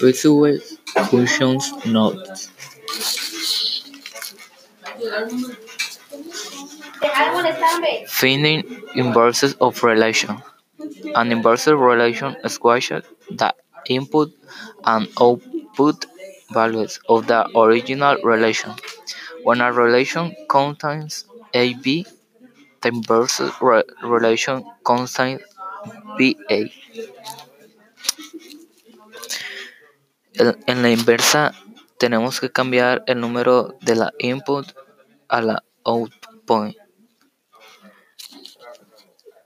Resolve function nodes. Finding inverses of relation. An inverse relation squashes the input and output values of the original relation. When a relation contains AB, the inverse re relation contains BA. en la inversa tenemos que cambiar el número de la input a la output.